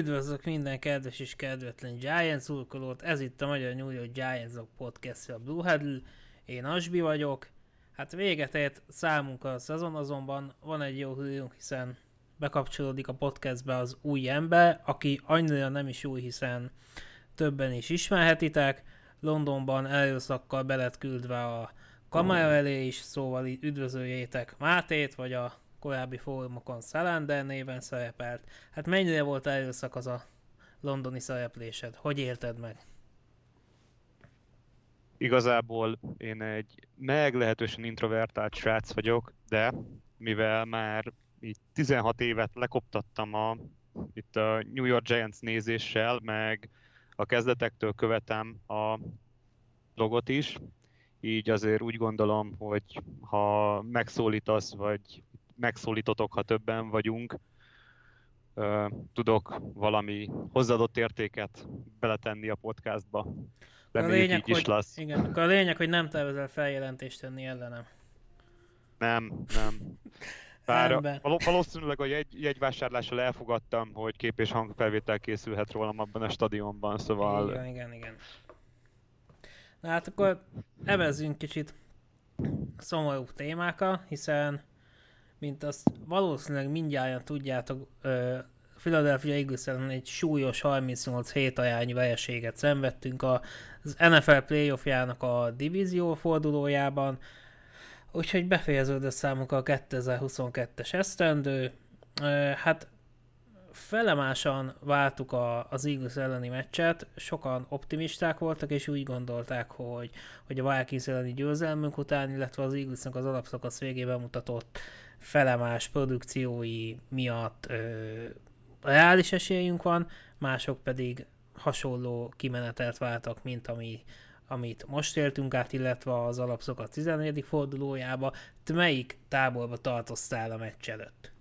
Üdvözlök minden kedves és kedvetlen Giants szurkolót, ez itt a Magyar New Giants podcast a Blue Huddle. Én Asbi vagyok. Hát véget ért számunkra a szezon, azonban van egy jó hírünk, hiszen bekapcsolódik a podcastbe az új ember, aki annyira nem is új, hiszen többen is ismerhetitek. Londonban erőszakkal belet küldve a kamera elé is, szóval üdvözöljétek Mátét, vagy a korábbi fórumokon Salander néven szerepelt. Hát mennyire volt erőszak az a londoni szereplésed? Hogy élted meg? Igazából én egy meglehetősen introvertált srác vagyok, de mivel már így 16 évet lekoptattam a, itt a New York Giants nézéssel, meg a kezdetektől követem a logot is, így azért úgy gondolom, hogy ha megszólítasz, vagy megszólítotok, ha többen vagyunk, tudok valami hozzáadott értéket beletenni a podcastba. Reméljük a lényeg, így is hogy, lesz. Igen, akkor a lényeg, hogy nem tervezel feljelentést tenni ellenem. Nem, nem. Bár valószínűleg a jegy, jegyvásárlással elfogadtam, hogy kép és hangfelvétel készülhet rólam abban a stadionban, szóval... Igen, igen, igen. Na hát akkor evezzünk kicsit szomorú témáka, hiszen mint azt valószínűleg mindjárt tudjátok, Philadelphia Eagles egy súlyos 38 hét ajányi vereséget szenvedtünk az NFL playoffjának a divízió fordulójában, úgyhogy befejeződött számunkra a 2022-es esztendő. Hát felemásan váltuk a, az Eagles elleni meccset, sokan optimisták voltak, és úgy gondolták, hogy, hogy a Vikings elleni győzelmünk után, illetve az Eaglesnek az alapszakasz végében mutatott felemás produkciói miatt ö, reális esélyünk van, mások pedig hasonló kimenetelt váltak, mint ami, amit most éltünk át, illetve az alapszokat 14. fordulójába. Te melyik táborba tartoztál a meccs előtt?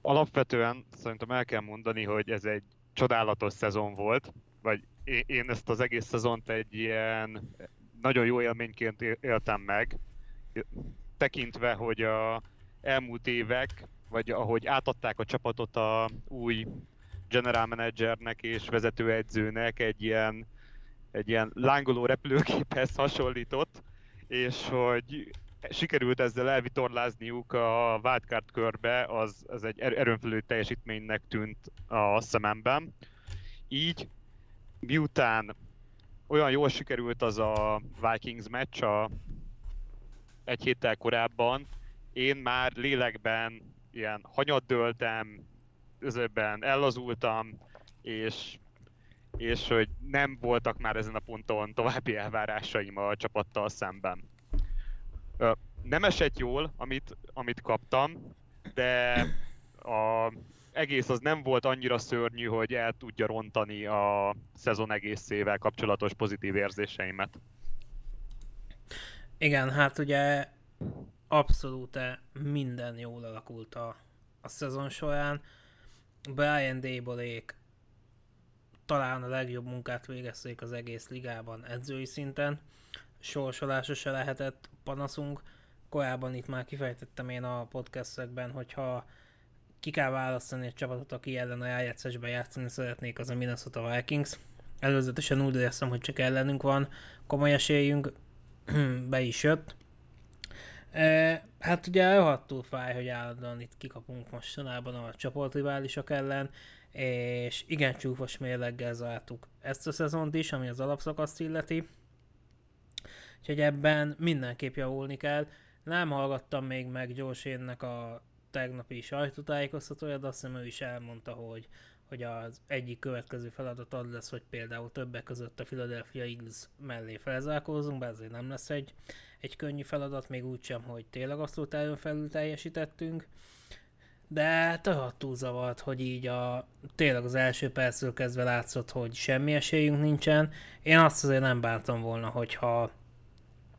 Alapvetően szerintem el kell mondani, hogy ez egy csodálatos szezon volt, vagy én ezt az egész szezont egy ilyen nagyon jó élményként éltem meg tekintve, hogy a elmúlt évek, vagy ahogy átadták a csapatot a új general managernek és vezetőedzőnek egy ilyen, egy ilyen lángoló repülőképhez hasonlított, és hogy sikerült ezzel elvitorlázniuk a wildcard körbe, az, az egy er-, erőnfelő teljesítménynek tűnt a szememben. Így, miután olyan jól sikerült az a Vikings meccs a egy héttel korábban én már lélekben ilyen hanyat döltem, özöbben ellazultam, és, és hogy nem voltak már ezen a ponton további elvárásaim a csapattal szemben. Nem esett jól, amit, amit kaptam, de a egész az nem volt annyira szörnyű, hogy el tudja rontani a szezon egészével kapcsolatos pozitív érzéseimet. Igen, hát ugye abszolút minden jól alakult a, a szezon során. Brian Dabolék talán a legjobb munkát végezték az egész ligában edzői szinten. Sorsolása se lehetett panaszunk. Korábban itt már kifejtettem én a podcastekben, hogyha ki kell választani egy csapatot, aki ellen a rájátszásban játszani szeretnék, az a Minnesota Vikings. Előzetesen úgy éreztem, hogy csak ellenünk van komoly esélyünk, be is jött. E, hát ugye rohadtul fáj, hogy állandóan itt kikapunk mostanában a csoportriválisok ellen, és igen csúfos mérleggel zártuk ezt a szezont is, ami az alapszakaszt illeti. Úgyhogy ebben mindenképp javulni kell. Nem hallgattam még meg gyorsénnek a tegnapi sajtótájékoztatója, de azt hiszem ő is elmondta, hogy, hogy az egyik következő feladat az lesz, hogy például többek között a Philadelphia Eagles mellé felzárkózunk, bár ezért nem lesz egy, egy könnyű feladat, még úgy sem, hogy tényleg asztótájon felül teljesítettünk. De rohadtul zavart, hogy így a, tényleg az első percről kezdve látszott, hogy semmi esélyünk nincsen. Én azt azért nem bántam volna, hogyha,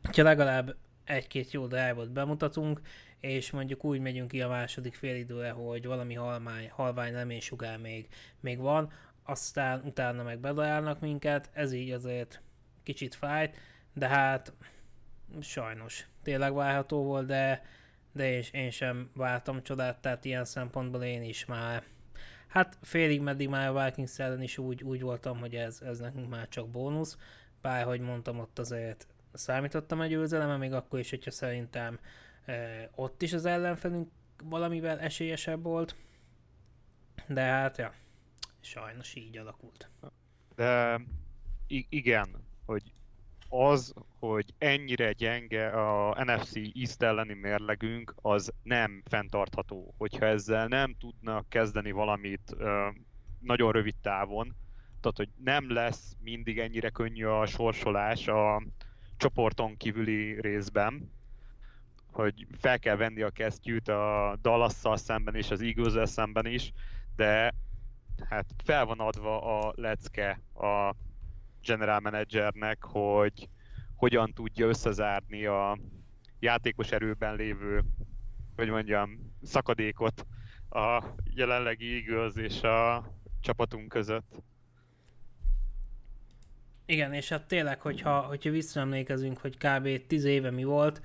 hogyha legalább egy-két jó drive bemutatunk, és mondjuk úgy megyünk ki a második félidőre, hogy valami halmány, halvány nem sugár még, még van, aztán utána meg bedajálnak minket, ez így azért kicsit fájt, de hát sajnos tényleg várható volt, de, de én, én sem váltam csodát, tehát ilyen szempontból én is már Hát félig meddig már a Vikings ellen is úgy, úgy voltam, hogy ez, ez nekünk már csak bónusz. Bár, hogy mondtam, ott azért számítottam egy győzelemre, még akkor is, hogyha szerintem ott is az ellenfelünk valamivel esélyesebb volt. De hát, ja, sajnos így alakult. De igen, hogy az, hogy ennyire gyenge a NFC East elleni mérlegünk, az nem fenntartható. Hogyha ezzel nem tudnak kezdeni valamit nagyon rövid távon, tehát hogy nem lesz mindig ennyire könnyű a sorsolás a csoporton kívüli részben, hogy fel kell venni a kesztyűt a dallas szemben is, az eagles szemben is, de hát fel van adva a lecke a general managernek, hogy hogyan tudja összezárni a játékos erőben lévő, hogy mondjam, szakadékot a jelenlegi Eagles és a csapatunk között. Igen, és hát tényleg, hogyha, hogyha visszaemlékezünk, hogy kb. 10 éve mi volt,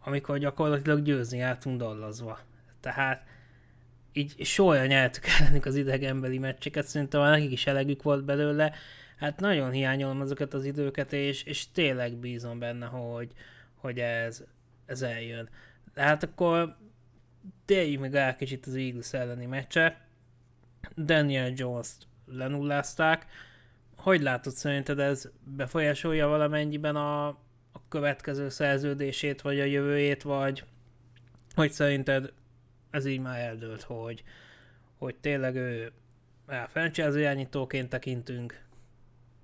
amikor gyakorlatilag győzni álltunk dallazva. Tehát így soha nyertük ellenük az idegenbeli meccseket, szerintem nekik is elegük volt belőle, hát nagyon hiányolom ezeket az időket, és, és tényleg bízom benne, hogy, hogy ez, ez eljön. De hát akkor térjünk meg el kicsit az Eagles elleni meccse. Daniel Jones-t lenullázták. Hogy látod, szerinted ez befolyásolja valamennyiben a, a következő szerződését, vagy a jövőjét, vagy hogy szerinted ez így már eldőlt, hogy, hogy tényleg ő franchise irányítóként tekintünk,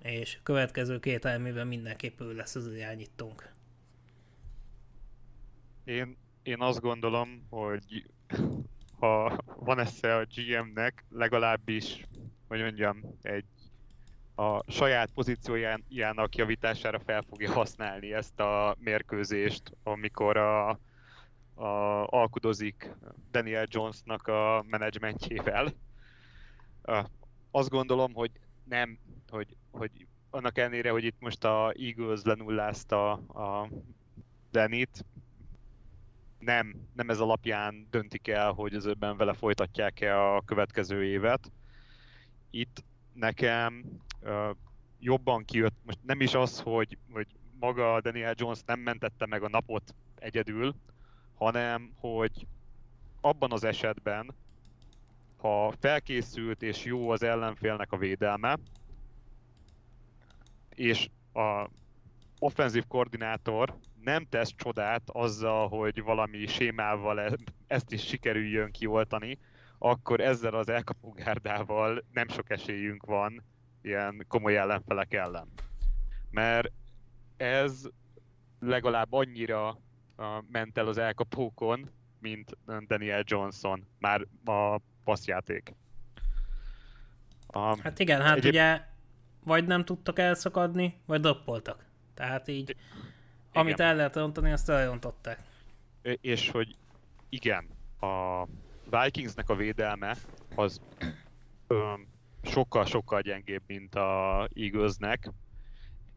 és következő két elmében mindenképp ő lesz az irányítónk. Én, én azt gondolom, hogy ha van esze a GM-nek, legalábbis, hogy mondjam, egy a saját pozíciójának javítására fel fogja használni ezt a mérkőzést, amikor a, a, alkudozik Daniel Jonesnak a menedzsmentjével. Azt gondolom, hogy nem, hogy hogy annak ellenére, hogy itt most a Eagles lenullázta a Denit, nem, nem ez alapján döntik el, hogy az öbben vele folytatják-e a következő évet. Itt nekem jobban kijött, most nem is az, hogy, hogy maga Daniel Jones nem mentette meg a napot egyedül, hanem hogy abban az esetben, ha felkészült és jó az ellenfélnek a védelme, és a offenzív koordinátor nem tesz csodát azzal, hogy valami sémával e- ezt is sikerüljön kioltani, akkor ezzel az elkapógárdával nem sok esélyünk van ilyen komoly ellenfelek ellen. Mert ez legalább annyira ment el az elkapókon, mint Daniel Johnson, már a passzjáték. A, hát igen, hát egyéb... ugye vagy nem tudtak elszakadni, vagy doppoltak. Tehát így, igen. amit el lehet rontani, azt elrontották. És hogy igen, a Vikingsnek a védelme az sokkal-sokkal gyengébb, mint a Eaglesnek,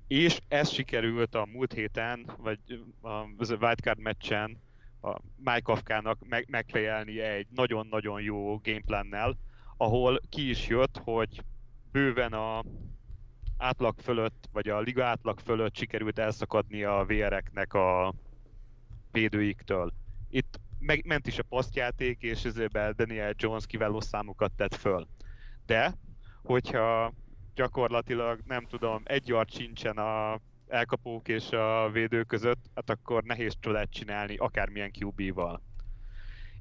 és ez sikerült a múlt héten, vagy a wildcard meccsen a Mike Kafkának meg, megfejelni egy nagyon-nagyon jó gameplannel, ahol ki is jött, hogy bőven a átlag fölött, vagy a liga átlag fölött sikerült elszakadni a VR-eknek a védőiktől. Itt ment is a posztjáték, és ezért Daniel Jones kiváló számokat tett föl. De, hogyha gyakorlatilag, nem tudom, egy yard sincsen a elkapók és a védő között, hát akkor nehéz csodát csinálni akármilyen QB-val.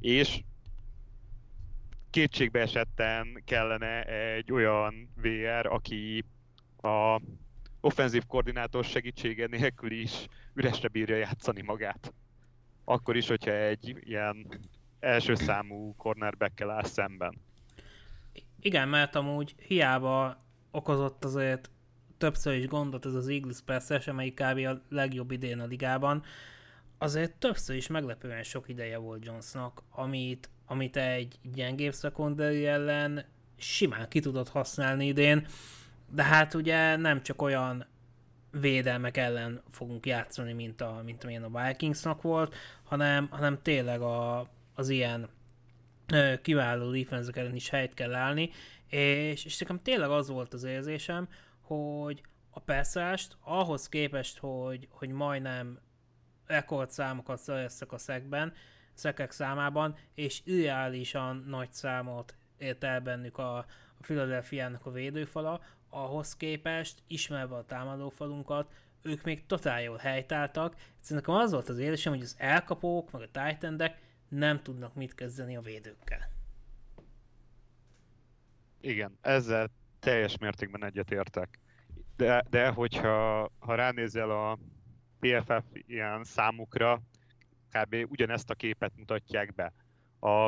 És kétségbe esetten kellene egy olyan VR, aki a offenzív koordinátor segítsége nélkül is üresre bírja játszani magát. Akkor is, hogyha egy ilyen első számú cornerback áll szemben. Igen, mert amúgy hiába okozott azért többször is gondot ez az Eagles persze, amelyik kb. a legjobb idén a ligában, azért többször is meglepően sok ideje volt Jonesnak, amit, amit egy gyengébb secondary ellen simán ki tudott használni idén de hát ugye nem csak olyan védelmek ellen fogunk játszani, mint, a, mint amilyen a Vikingsnak volt, hanem, hanem tényleg a, az ilyen kiváló defense ellen is helyt kell állni, és, és nekem tényleg az volt az érzésem, hogy a perszást ahhoz képest, hogy, hogy majdnem rekordszámokat szereztek a szekben, szekek számában, és ideálisan nagy számot ért el bennük a, a Philadelphia-nak a védőfala, ahhoz képest, ismerve a támadófalunkat, ők még totál jól helytáltak. Szerintem az volt az érzésem, hogy az elkapók, meg a titan nem tudnak mit kezdeni a védőkkel. Igen, ezzel teljes mértékben egyetértek. De, de hogyha ha ránézel a PFF ilyen számukra, kb. ugyanezt a képet mutatják be. A,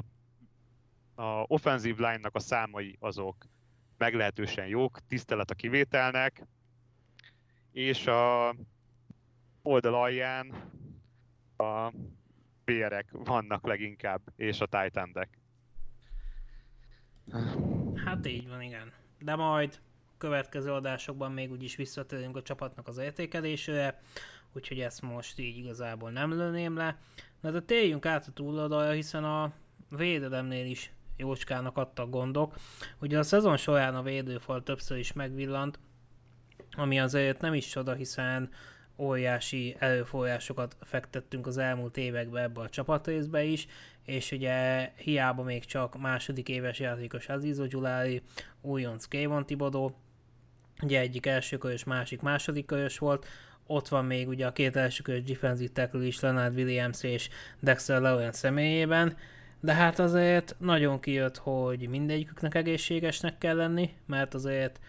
a offensive line-nak a számai azok meglehetősen jók, tisztelet a kivételnek, és a oldal alján a bérek vannak leginkább, és a titan -ek. Hát így van, igen. De majd következő adásokban még úgyis visszatérünk a csapatnak az értékelésére, úgyhogy ezt most így igazából nem lőném le. Na de térjünk át a túloldalra, hiszen a védelemnél is jócskának adtak gondok. Ugye a szezon során a védőfal többször is megvillant, ami azért nem is csoda, hiszen óriási erőforrásokat fektettünk az elmúlt években ebbe a csapatrészbe is, és ugye hiába még csak második éves játékos Aziz Gyulári, újonc Kayvon Tibodó, ugye egyik első körös, másik második körös volt, ott van még ugye a két első körös defensive tackle is Leonard Williams és Dexter Lawrence személyében, de hát azért nagyon kijött, hogy mindegyiküknek egészségesnek kell lenni, mert azért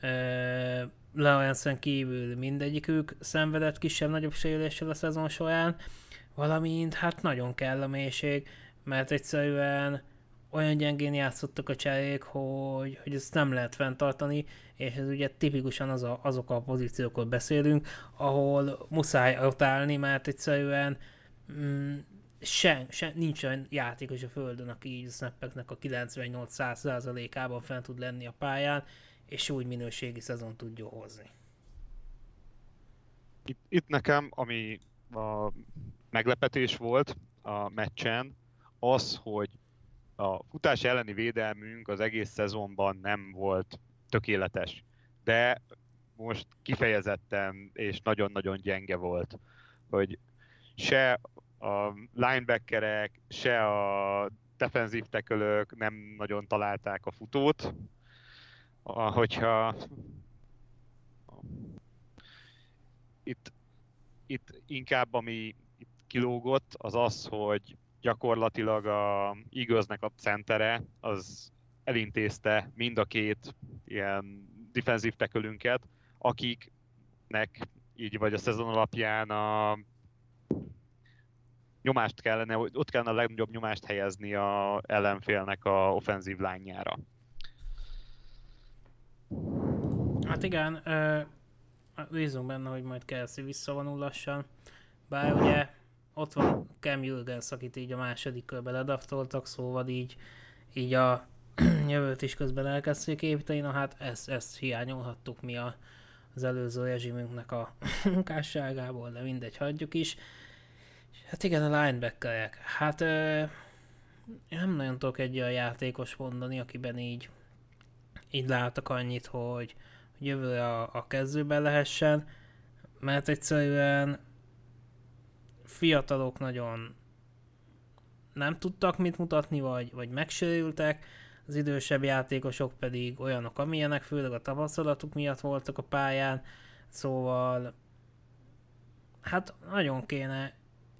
e, Lawrence-en kívül mindegyikük szenvedett kisebb-nagyobb sérüléssel a szezon során, valamint hát nagyon kell a mélység, mert egyszerűen olyan gyengén játszottak a cserék, hogy, hogy ezt nem lehet fenntartani, és ez ugye tipikusan az a, azok a pozíciókról beszélünk, ahol muszáj rotálni, mert egyszerűen mm, sen, sen, nincs olyan játékos a földön, aki így a snappeknek a 98%-ában fent tud lenni a pályán, és úgy minőségi szezon tudja hozni. Itt, itt nekem, ami a meglepetés volt a meccsen, az, hogy a futás elleni védelmünk az egész szezonban nem volt tökéletes, de most kifejezetten és nagyon-nagyon gyenge volt, hogy se a linebackerek, se a defenzív tekölők nem nagyon találták a futót, hogyha itt, itt inkább ami itt kilógott, az az, hogy gyakorlatilag a Eaglesnek a centere az elintézte mind a két ilyen defensív tekölünket, akiknek így vagy a szezon alapján a nyomást kellene, ott kellene a legnagyobb nyomást helyezni a ellenfélnek a offenzív lányára. Hát igen, bízunk benne, hogy majd Kelsey visszavonul lassan. Bár ugye ott van Cam Jürgens, akit így a második körbe ledaftoltak, szóval így, így a jövőt is közben elkezdték építeni, na hát ezt, ezt hiányolhattuk mi a, az előző rezsimünknek a munkásságából, de mindegy, hagyjuk is. Hát igen, a linebackerek. Hát ö, nem nagyon tudok egy olyan játékos mondani, akiben így, így látok annyit, hogy jövőre a, a kezdőben lehessen, mert egyszerűen fiatalok nagyon nem tudtak mit mutatni, vagy, vagy megsérültek, az idősebb játékosok pedig olyanok, amilyenek, főleg a tapasztalatuk miatt voltak a pályán, szóval hát nagyon kéne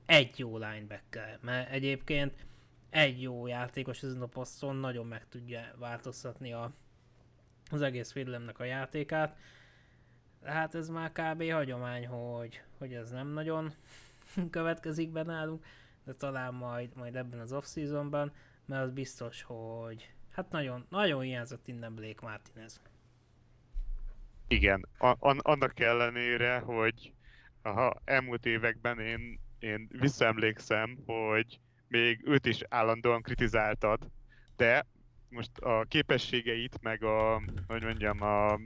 egy jó linebacker, mert egyébként egy jó játékos ezen a poszton nagyon meg tudja változtatni a, az egész védelemnek a játékát. Hát ez már kb. hagyomány, hogy, hogy ez nem nagyon következik be nálunk, de talán majd, majd ebben az off-seasonban, mert az biztos, hogy hát nagyon, nagyon hiányzott innen Blake Martinez. Igen, a- annak ellenére, hogy aha, elmúlt években én, én visszaemlékszem, hogy még őt is állandóan kritizáltad, de most a képességeit, meg a, hogy mondjam, a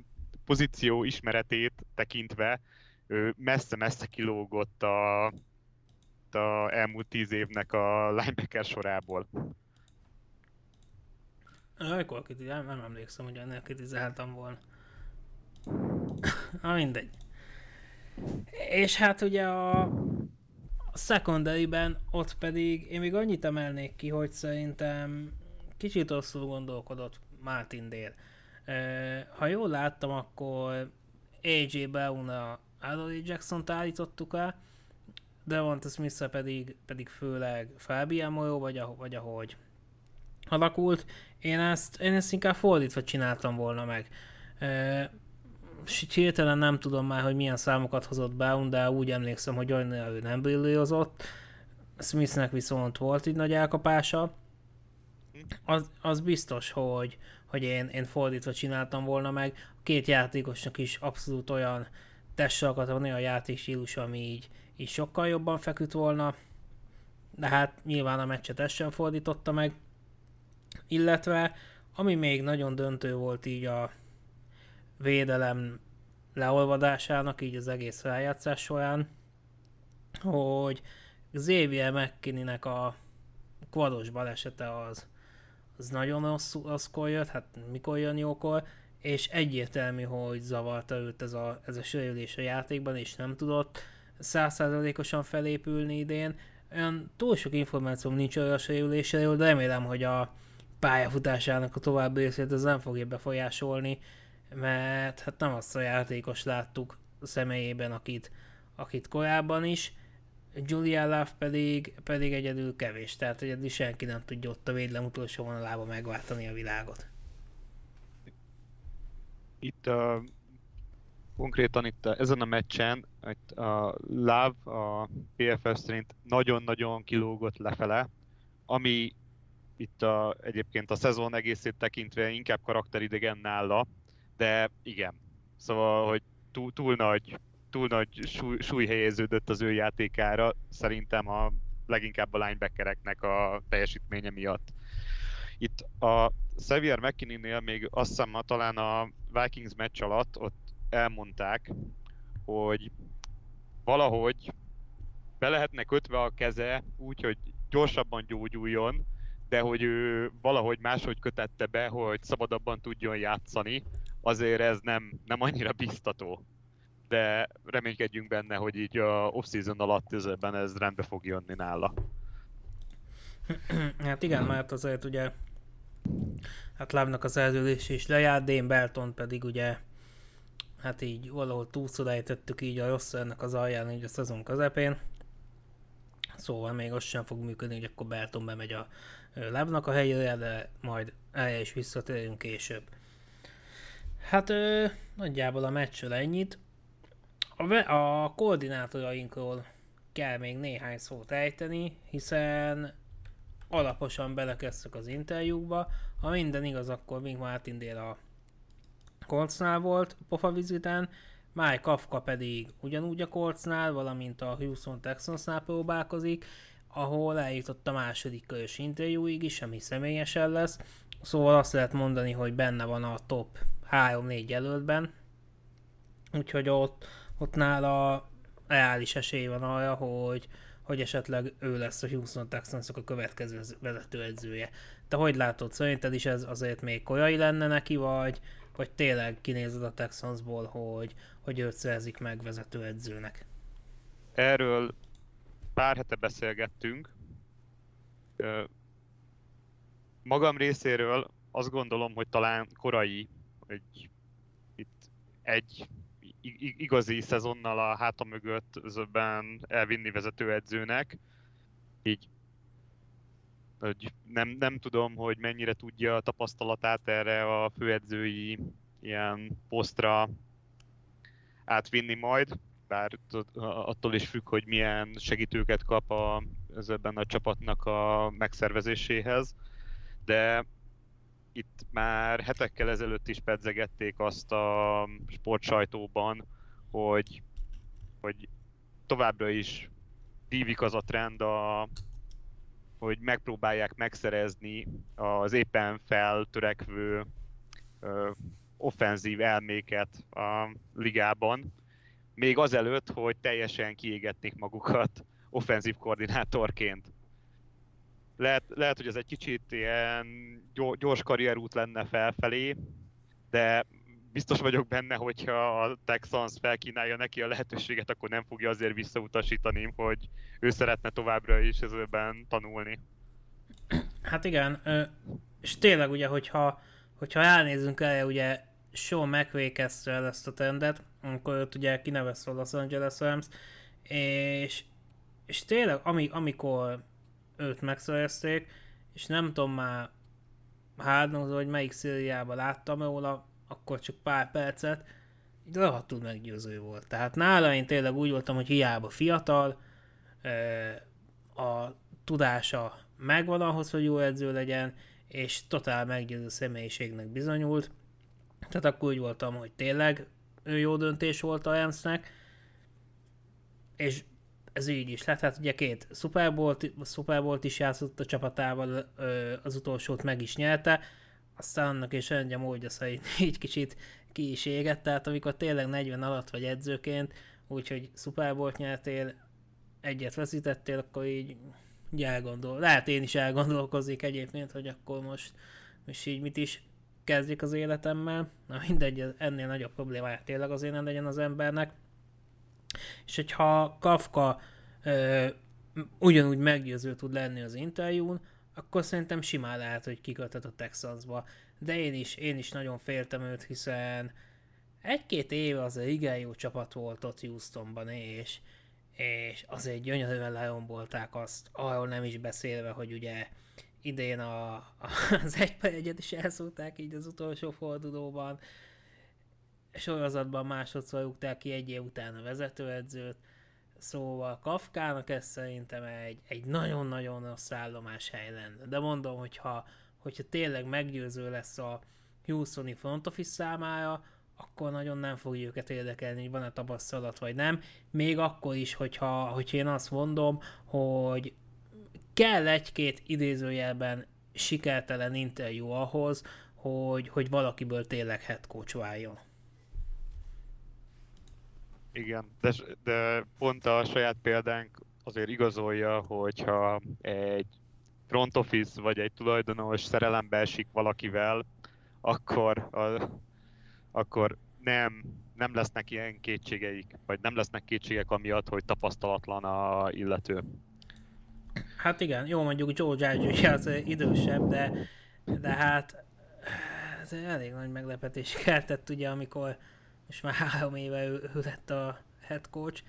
pozíció ismeretét tekintve ő messze-messze kilógott a, a elmúlt tíz évnek a linebacker sorából. Amikor kritizáltam, nem emlékszem, hogy ennél kritizáltam volna. Na mindegy. És hát ugye a, a secondary-ben ott pedig én még annyit emelnék ki, hogy szerintem kicsit rosszul gondolkodott Martin Dél. Ha jól láttam, akkor AJ Brown-a Adoley Jackson-t állítottuk el, Devonta smith pedig, pedig főleg Fabian Moyo, vagy, ahogy, vagy ahogy alakult. Én ezt, én ezt inkább fordítva csináltam volna meg. E, hirtelen nem tudom már, hogy milyen számokat hozott Brown, de úgy emlékszem, hogy olyan ő nem brillírozott. Smithnek viszont volt egy nagy elkapása. Az, az biztos, hogy, hogy én, én fordítva csináltam volna meg. A két játékosnak is abszolút olyan testsalakat van, olyan játékstílus, ami így, így sokkal jobban feküdt volna. De hát nyilván a meccset ezt sem fordította meg. Illetve, ami még nagyon döntő volt így a védelem leolvadásának, így az egész rájátszás során, hogy Xavier McKinney-nek a kvados balesete az, az nagyon rosszkor jött, hát mikor jön jókor, és egyértelmű, hogy zavarta őt ez a, ez a sérülés a játékban, és nem tudott százszázalékosan felépülni idén. Olyan túl sok információm nincs olyan sérülésről, de remélem, hogy a pályafutásának a további részét ez nem fogja befolyásolni, mert hát nem azt a játékos láttuk személyében, akit, akit korábban is, Julia Love pedig, pedig egyedül kevés, tehát egyedül senki nem tudja ott a védelem utolsó vonalába megváltani a világot. Itt a, konkrétan itt a, ezen a meccsen itt a Love a PFS szerint nagyon-nagyon kilógott lefele, ami itt a, egyébként a szezon egészét tekintve inkább karakteridegen nála, de igen. Szóval, hogy túl, túl nagy, túl nagy súly, súly helyeződött az ő játékára, szerintem a leginkább a linebackereknek a teljesítménye miatt. Itt a Xavier McKinney-nél még azt hiszem, talán a Vikings meccs alatt ott elmondták, hogy valahogy be lehetne kötve a keze úgy, hogy gyorsabban gyógyuljon, de hogy ő valahogy máshogy kötette be, hogy szabadabban tudjon játszani, azért ez nem, nem annyira biztató. De reménykedjünk benne, hogy így a off-season alatt ezben ez rendbe fog jönni nála. Hát igen, mert azért ugye hát Lávnak az szerződés is lejárt, Dane Belton pedig ugye hát így valahol túlszodájtettük így a rossz ennek az alján így a szezon közepén. Szóval még az sem fog működni, hogy akkor Belton bemegy a Lávnak a helyére, de majd erre is visszatérünk később. Hát ö, nagyjából a meccsről ennyit. A, a koordinátorainkról kell még néhány szót ejteni, hiszen alaposan belekezdtek az interjúkba. Ha minden igaz, akkor még Martin a Coltsnál volt pofa vizitán, Mike Kafka pedig ugyanúgy a Coltsnál, valamint a Houston Texansnál próbálkozik, ahol eljutott a második körös interjúig is, ami személyesen lesz. Szóval azt lehet mondani, hogy benne van a top 3-4 jelöltben, úgyhogy ott, ott nála reális esély van arra, hogy, hogy esetleg ő lesz a Houston texans a következő vezetőedzője. Te hogy látod, szerinted is ez azért még korai lenne neki, vagy, vagy tényleg kinézed a Texansból, hogy, hogy őt szerzik meg vezetőedzőnek? Erről pár hete beszélgettünk. Magam részéről azt gondolom, hogy talán korai, hogy itt egy igazi szezonnal a háta mögött zöbben elvinni vezetőedzőnek. Így hogy nem, nem tudom, hogy mennyire tudja a tapasztalatát erre a főedzői ilyen posztra átvinni majd, bár attól is függ, hogy milyen segítőket kap a, ebben a csapatnak a megszervezéséhez, de itt már hetekkel ezelőtt is pedzegették azt a sportsajtóban, hogy, hogy továbbra is dívik az a trend, a, hogy megpróbálják megszerezni az éppen feltörekvő ö, offenzív elméket a ligában, még azelőtt, hogy teljesen kiégetnék magukat offenzív koordinátorként lehet, lehet, hogy ez egy kicsit ilyen gyors karrierút lenne felfelé, de biztos vagyok benne, hogyha a Texans felkínálja neki a lehetőséget, akkor nem fogja azért visszautasítani, hogy ő szeretne továbbra is ezőben tanulni. Hát igen, és tényleg ugye, hogyha, hogyha elnézünk el, ugye Sean McVay kezdte el ezt a trendet, amikor őt ugye kinevezte a Los Angeles Rams, és, és tényleg, ami, amikor őt megszerezték, és nem tudom már hárnozó, hogy melyik szériában láttam róla, akkor csak pár percet, így rohadtul meggyőző volt. Tehát nála én tényleg úgy voltam, hogy hiába fiatal, a tudása megvan ahhoz, hogy jó edző legyen, és totál meggyőző személyiségnek bizonyult. Tehát akkor úgy voltam, hogy tényleg ő jó döntés volt a Ramsnek, és ez így is lett. Hát ugye két Super Bowl-t is játszott a csapatával, az utolsót meg is nyerte, aztán annak is rendje módja szerint így kicsit ki is égett, tehát amikor tényleg 40 alatt vagy edzőként, úgyhogy Super Bowl-t nyertél, egyet veszítettél, akkor így, így elgondol. Lehet én is elgondolkozik egyébként, hogy akkor most, most így mit is kezdjük az életemmel. Na mindegy, ennél nagyobb problémája tényleg azért nem legyen az embernek. És hogyha Kafka ö, ugyanúgy meggyőző tud lenni az interjún, akkor szerintem simán lehet, hogy kikötött a Texansba. De én is, én is nagyon féltem őt, hiszen egy-két éve az egy igen jó csapat volt ott Houstonban, és, és azért gyönyörűen lerombolták azt, arról nem is beszélve, hogy ugye idén a, az egy egyet is elszólták így az utolsó fordulóban, sorozatban másodszor rúgták ki egy év után a vezetőedzőt, Szóval Kafkának ez szerintem egy, egy nagyon-nagyon rossz állomás hely lenne. De mondom, hogyha, hogyha tényleg meggyőző lesz a Houstoni front office számára, akkor nagyon nem fogja őket érdekelni, hogy van-e tapasztalat vagy nem. Még akkor is, hogyha, hogyha én azt mondom, hogy kell egy-két idézőjelben sikertelen interjú ahhoz, hogy, hogy valakiből tényleg head coach váljon. Igen, de, de pont a saját példánk azért igazolja, hogyha egy front office vagy egy tulajdonos szerelembe esik valakivel, akkor, a, akkor nem, nem lesznek ilyen kétségeik, vagy nem lesznek kétségek amiatt, hogy tapasztalatlan a illető. Hát igen, jó mondjuk Joe Judge az idősebb, de, de hát ez elég nagy meglepetés keltett ugye, amikor és már három éve ő, ő lett a head coach,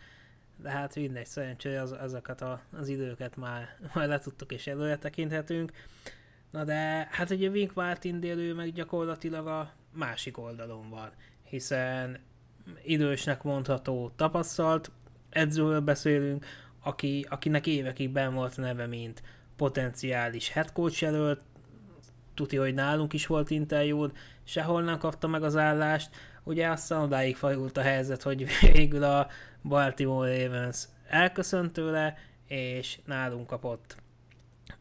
de hát mindegy, szerencsére az, azokat a, az időket már, már letudtuk és előre tekinthetünk. Na de hát ugye Wink Martindale meg gyakorlatilag a másik oldalon van, hiszen idősnek mondható tapasztalt edzőről beszélünk, aki, akinek évekig ben volt neve, mint potenciális head coach jelölt, tuti, hogy nálunk is volt interjú, sehol nem kapta meg az állást, ugye aztán odáig fajult a helyzet, hogy végül a Baltimore Ravens elköszönt tőle, és nálunk kapott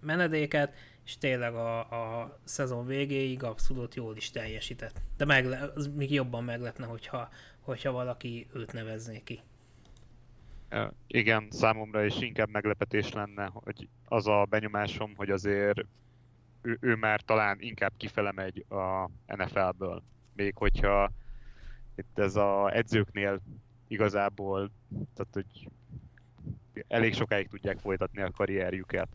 menedéket, és tényleg a, a szezon végéig abszolút jól is teljesített. De megle- az még jobban meglepne, hogyha, hogyha valaki őt nevezné ki. Igen, számomra is inkább meglepetés lenne, hogy az a benyomásom, hogy azért ő, ő már talán inkább kifele megy a NFL-ből. Még hogyha itt ez a edzőknél igazából, tehát hogy elég sokáig tudják folytatni a karrierjüket.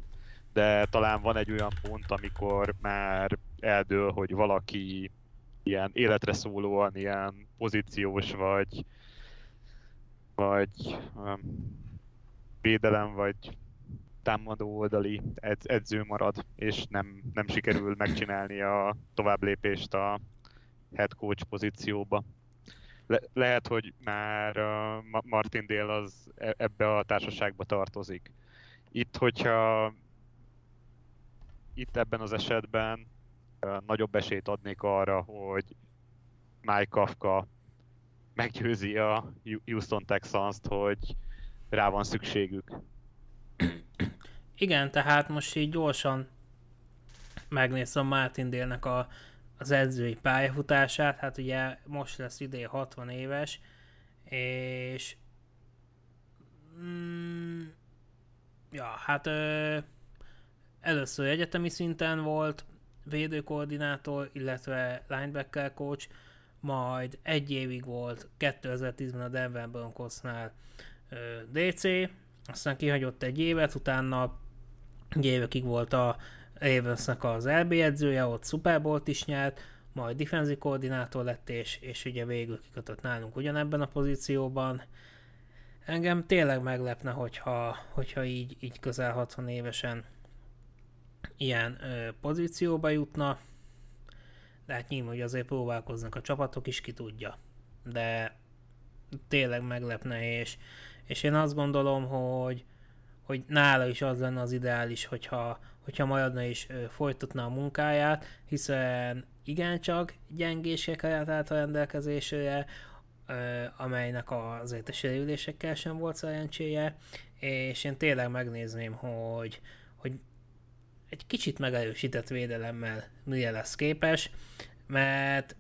De talán van egy olyan pont, amikor már eldől, hogy valaki ilyen életre szólóan, ilyen pozíciós vagy, vagy um, védelem, vagy támadó oldali edz, edző marad, és nem, nem sikerül megcsinálni a tovább lépést a head coach pozícióba le, lehet, hogy már uh, Martin Dél az e, ebbe a társaságba tartozik. Itt, hogyha itt ebben az esetben uh, nagyobb esélyt adnék arra, hogy Mike Kafka meggyőzi a Houston Texans-t, hogy rá van szükségük. Igen, tehát most így gyorsan megnézem Martin Délnek a az edzői pályafutását, hát ugye most lesz idén 60 éves, és mm, ja, hát ö, először egyetemi szinten volt védőkoordinátor, illetve linebacker coach, majd egy évig volt 2010-ben a Denver Broncosnál DC, aztán kihagyott egy évet, utána egy évekig volt a Ravensnek az LB edzője, ott Super Bowl-t is nyert, majd defensive koordinátor lett, és, és ugye végül kikötött nálunk ugyanebben a pozícióban. Engem tényleg meglepne, hogyha, hogyha így, így közel 60 évesen ilyen ö, pozícióba jutna, de hát nyilván, hogy azért próbálkoznak a csapatok is, ki tudja. De tényleg meglepne, és, és én azt gondolom, hogy, hogy nála is az lenne az ideális, hogyha, hogyha maradna és folytatna a munkáját, hiszen igencsak gyengések állt a rendelkezésére, amelynek azért a sérülésekkel sem volt szerencséje, és én tényleg megnézném, hogy, hogy egy kicsit megerősített védelemmel mire lesz képes, mert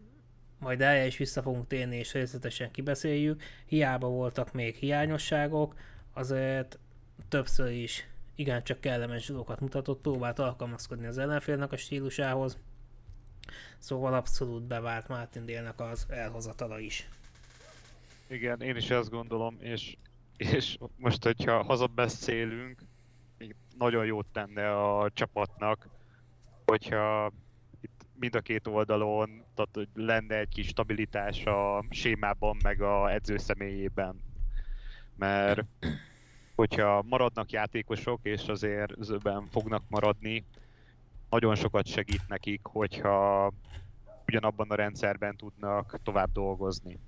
majd erre is vissza fogunk térni és részletesen kibeszéljük, hiába voltak még hiányosságok, azért többször is igencsak kellemes dolgokat mutatott, próbált alkalmazkodni az ellenfélnek a stílusához, szóval abszolút bevált Martin Délnek az elhozatala is. Igen, én is ezt gondolom, és, és most, hogyha hazabeszélünk, nagyon jót tenne a csapatnak, hogyha itt mind a két oldalon tehát, hogy lenne egy kis stabilitás a sémában, meg a edző személyében. Mert hogyha maradnak játékosok, és azért zöben fognak maradni, nagyon sokat segít nekik, hogyha ugyanabban a rendszerben tudnak tovább dolgozni.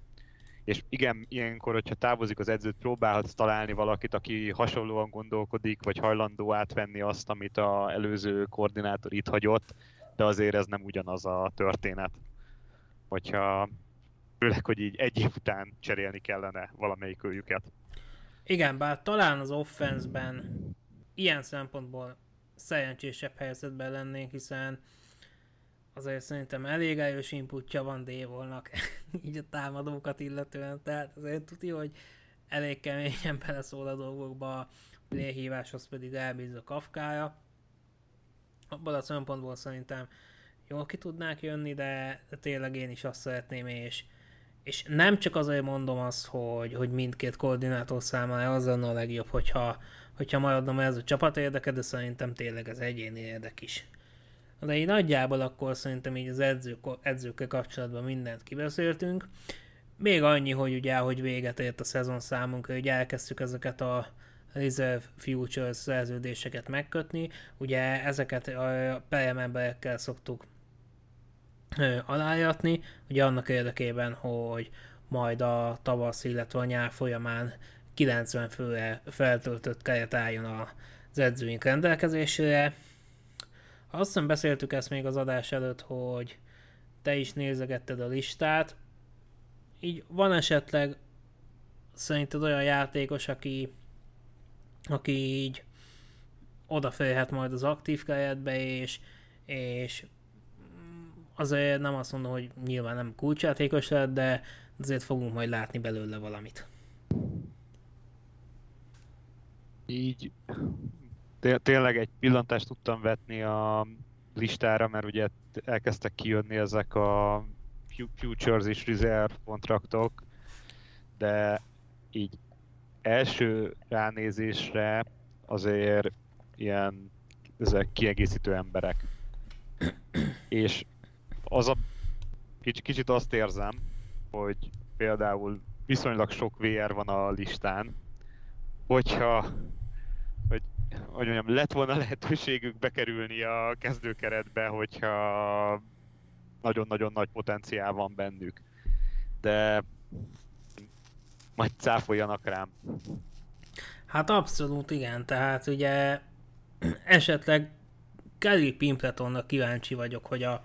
És igen, ilyenkor, hogyha távozik az edzőt, próbálhatsz találni valakit, aki hasonlóan gondolkodik, vagy hajlandó átvenni azt, amit a előző koordinátor itt hagyott, de azért ez nem ugyanaz a történet. Hogyha főleg, hogy így egy év után cserélni kellene valamelyik őjüket. Igen, bár talán az offenszben ilyen szempontból szerencsésebb helyzetben lennénk, hiszen azért szerintem elég erős inputja van Dévolnak, így a támadókat illetően, tehát azért tudja, hogy elég keményen beleszól a dolgokba, a playhíváshoz pedig a Kafkája. Abban a szempontból szerintem jól ki tudnák jönni, de tényleg én is azt szeretném, és, és nem csak azért mondom azt, hogy, hogy mindkét koordinátor számára az lenne a legjobb, hogyha, hogyha maradna ez a csapat érdeke, de szerintem tényleg az egyéni érdek is. De így nagyjából akkor szerintem így az edzők, edzőkkel kapcsolatban mindent kibeszéltünk. Még annyi, hogy ugye, hogy véget ért a szezon számunkra, hogy elkezdtük ezeket a Reserve Futures szerződéseket megkötni. Ugye ezeket a PM emberekkel szoktuk alájatni, ugye annak érdekében, hogy majd a tavasz, illetve a nyár folyamán 90 főre feltöltött keret álljon az edzőink rendelkezésére. Azt hiszem beszéltük ezt még az adás előtt, hogy te is nézegetted a listát. Így van esetleg szerinted olyan játékos, aki, aki így odaférhet majd az aktív keretbe, és, és azért nem azt mondom, hogy nyilván nem kulcsjátékos lett, de azért fogunk majd látni belőle valamit. Így tényleg egy pillantást tudtam vetni a listára, mert ugye elkezdtek kijönni ezek a futures és reserve kontraktok, de így első ránézésre azért ilyen ezek kiegészítő emberek. És az a kicsit, kicsit azt érzem, hogy például viszonylag sok VR van a listán, hogyha hogy, hogy mondjam, lett volna lehetőségük bekerülni a kezdőkeretbe, hogyha nagyon-nagyon nagy potenciál van bennük. De majd cáfoljanak rám. Hát abszolút igen, tehát ugye esetleg Kelly Pimpletonnak kíváncsi vagyok, hogy a,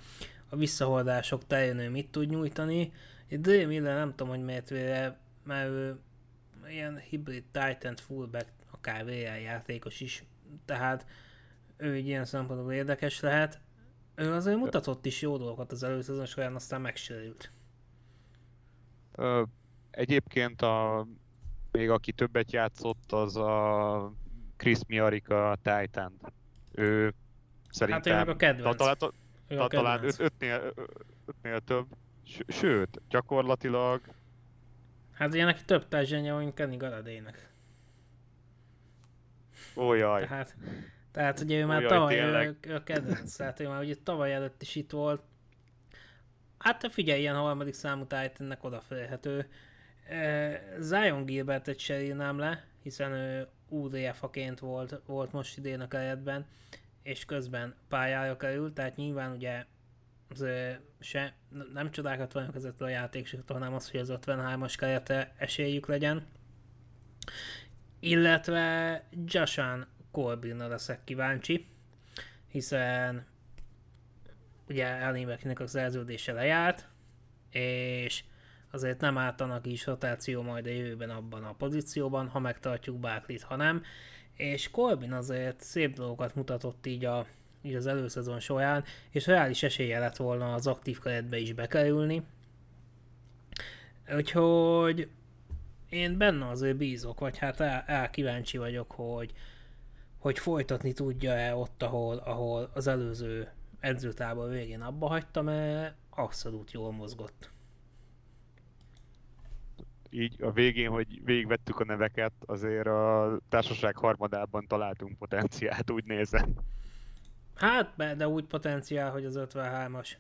a visszahordások teljén ő mit tud nyújtani. Itt Dre Miller nem tudom, hogy miért vére, mert ő ilyen hibrid Titan fullback, akár VL játékos is, tehát ő egy ilyen szempontból érdekes lehet. Ő azért mutatott is jó dolgokat az előszezon során, aztán megsérült. Egyébként a, még aki többet játszott, az a Chris Miarika Titan. Ő Szerintem Hát ő meg a kedvenc. talán, Ő a talán öt, ötnél, ötnél több. Ső- Sőt, gyakorlatilag Hát ugye neki több társadalja, mint Kenny Galadének. Ó, jaj. Tehát, tehát ugye ő már Ujjaj, tavaly tényleg. ő, ő a kedvenc, tehát ő már ugye tavaly előtt is itt volt. Hát te figyelj, ilyen harmadik számú Titannek odaférhető. Zion Gilbertet cserélnám le, hiszen ő UDF-aként volt, volt most idén a keretben, és közben pályára került, tehát nyilván ugye az, se, nem csodákat vannak ezektől a játékosoktól, hanem az, hogy az 53-as kerete esélyük legyen. Illetve Jashan Corbinra leszek kíváncsi, hiszen ugye Elnébekinek a szerződése lejárt, és azért nem ártanak is rotáció majd a jövőben abban a pozícióban, ha megtartjuk Barkley-t, ha nem. És Corbin azért szép dolgokat mutatott így, a, így az előszezon során, és reális esélye lett volna az aktív keretbe is bekerülni. Úgyhogy én benne azért bízok, vagy hát el, el kíváncsi vagyok, hogy, hogy folytatni tudja-e ott, ahol, ahol az előző edzőtábor végén abba hagyta, mert abszolút jól mozgott. Így a végén, hogy végigvettük a neveket, azért a társaság harmadában találtunk potenciált, úgy nézem. Hát, de úgy potenciál, hogy az 53-as.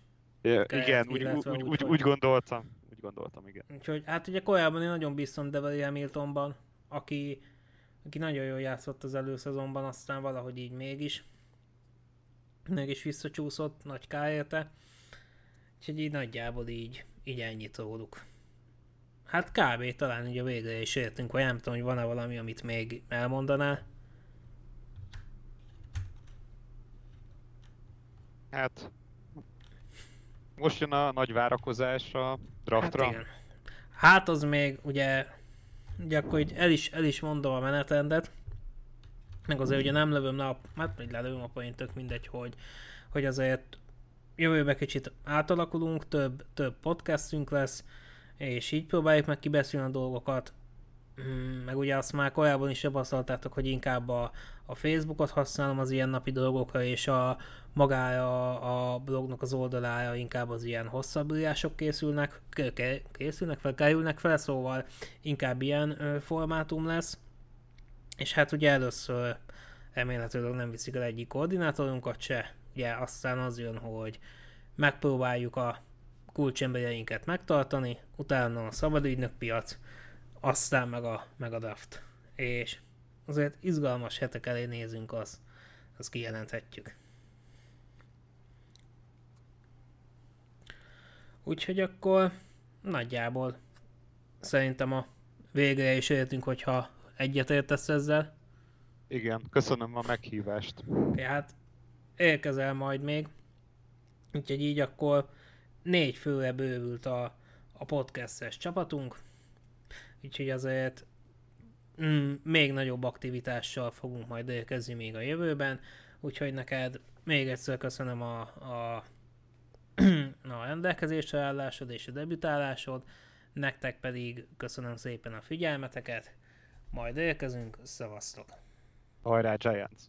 Ja, igen, úgy, úgy, úgy, úgy, úgy gondoltam. Úgy gondoltam, igen. Úgyhogy hát ugye korábban én nagyon bíztam Deveri Hamiltonban, aki, aki nagyon jól játszott az előszezonban, aztán valahogy így mégis mégis visszacsúszott, nagy kár érte. Úgyhogy így nagyjából így, így ennyit róluk. Hát kb. talán ugye végre is értünk, vagy nem tudom, hogy van-e valami, amit még elmondanál. Hát most jön a nagy várakozás a draftra. Hát igen. Hát az még ugye, ugye akkor így el is, el is mondom a menetrendet, meg azért ugye nem lövöm le a, hát vagy lelőm a point, tök mindegy, hogy, hogy azért jövőbe kicsit átalakulunk, több, több podcastünk lesz, és így próbáljuk meg kibeszélni a dolgokat. Mm, Meg ugye azt már korábban is javasoltátok, hogy inkább a, a Facebookot használom az ilyen napi dolgokra, és a magára a blognak az oldalára inkább az ilyen hosszabb írások készülnek, készülnek fel, kerülnek fel, szóval inkább ilyen ö, formátum lesz. És hát ugye először remélhetőleg nem viszik el egyik koordinátorunkat se, ugye aztán az jön, hogy megpróbáljuk a kulcsembereinket megtartani, utána a szabadügynök piac, aztán meg a, meg a draft. És azért izgalmas hetek elé nézünk, azt, azt kijelenthetjük. Úgyhogy akkor nagyjából szerintem a végre is értünk, hogyha egyetértesz ezzel. Igen, köszönöm a meghívást. Tehát érkezel majd még. Úgyhogy így akkor négy főre bővült a, a podcastes csapatunk. Úgyhogy azért mm, még nagyobb aktivitással fogunk majd érkezni még a jövőben. Úgyhogy neked még egyszer köszönöm a, a, a rendelkezésre állásod és a debütálásod. Nektek pedig köszönöm szépen a figyelmeteket. Majd érkezünk, szevasztok! Hajrá Giants!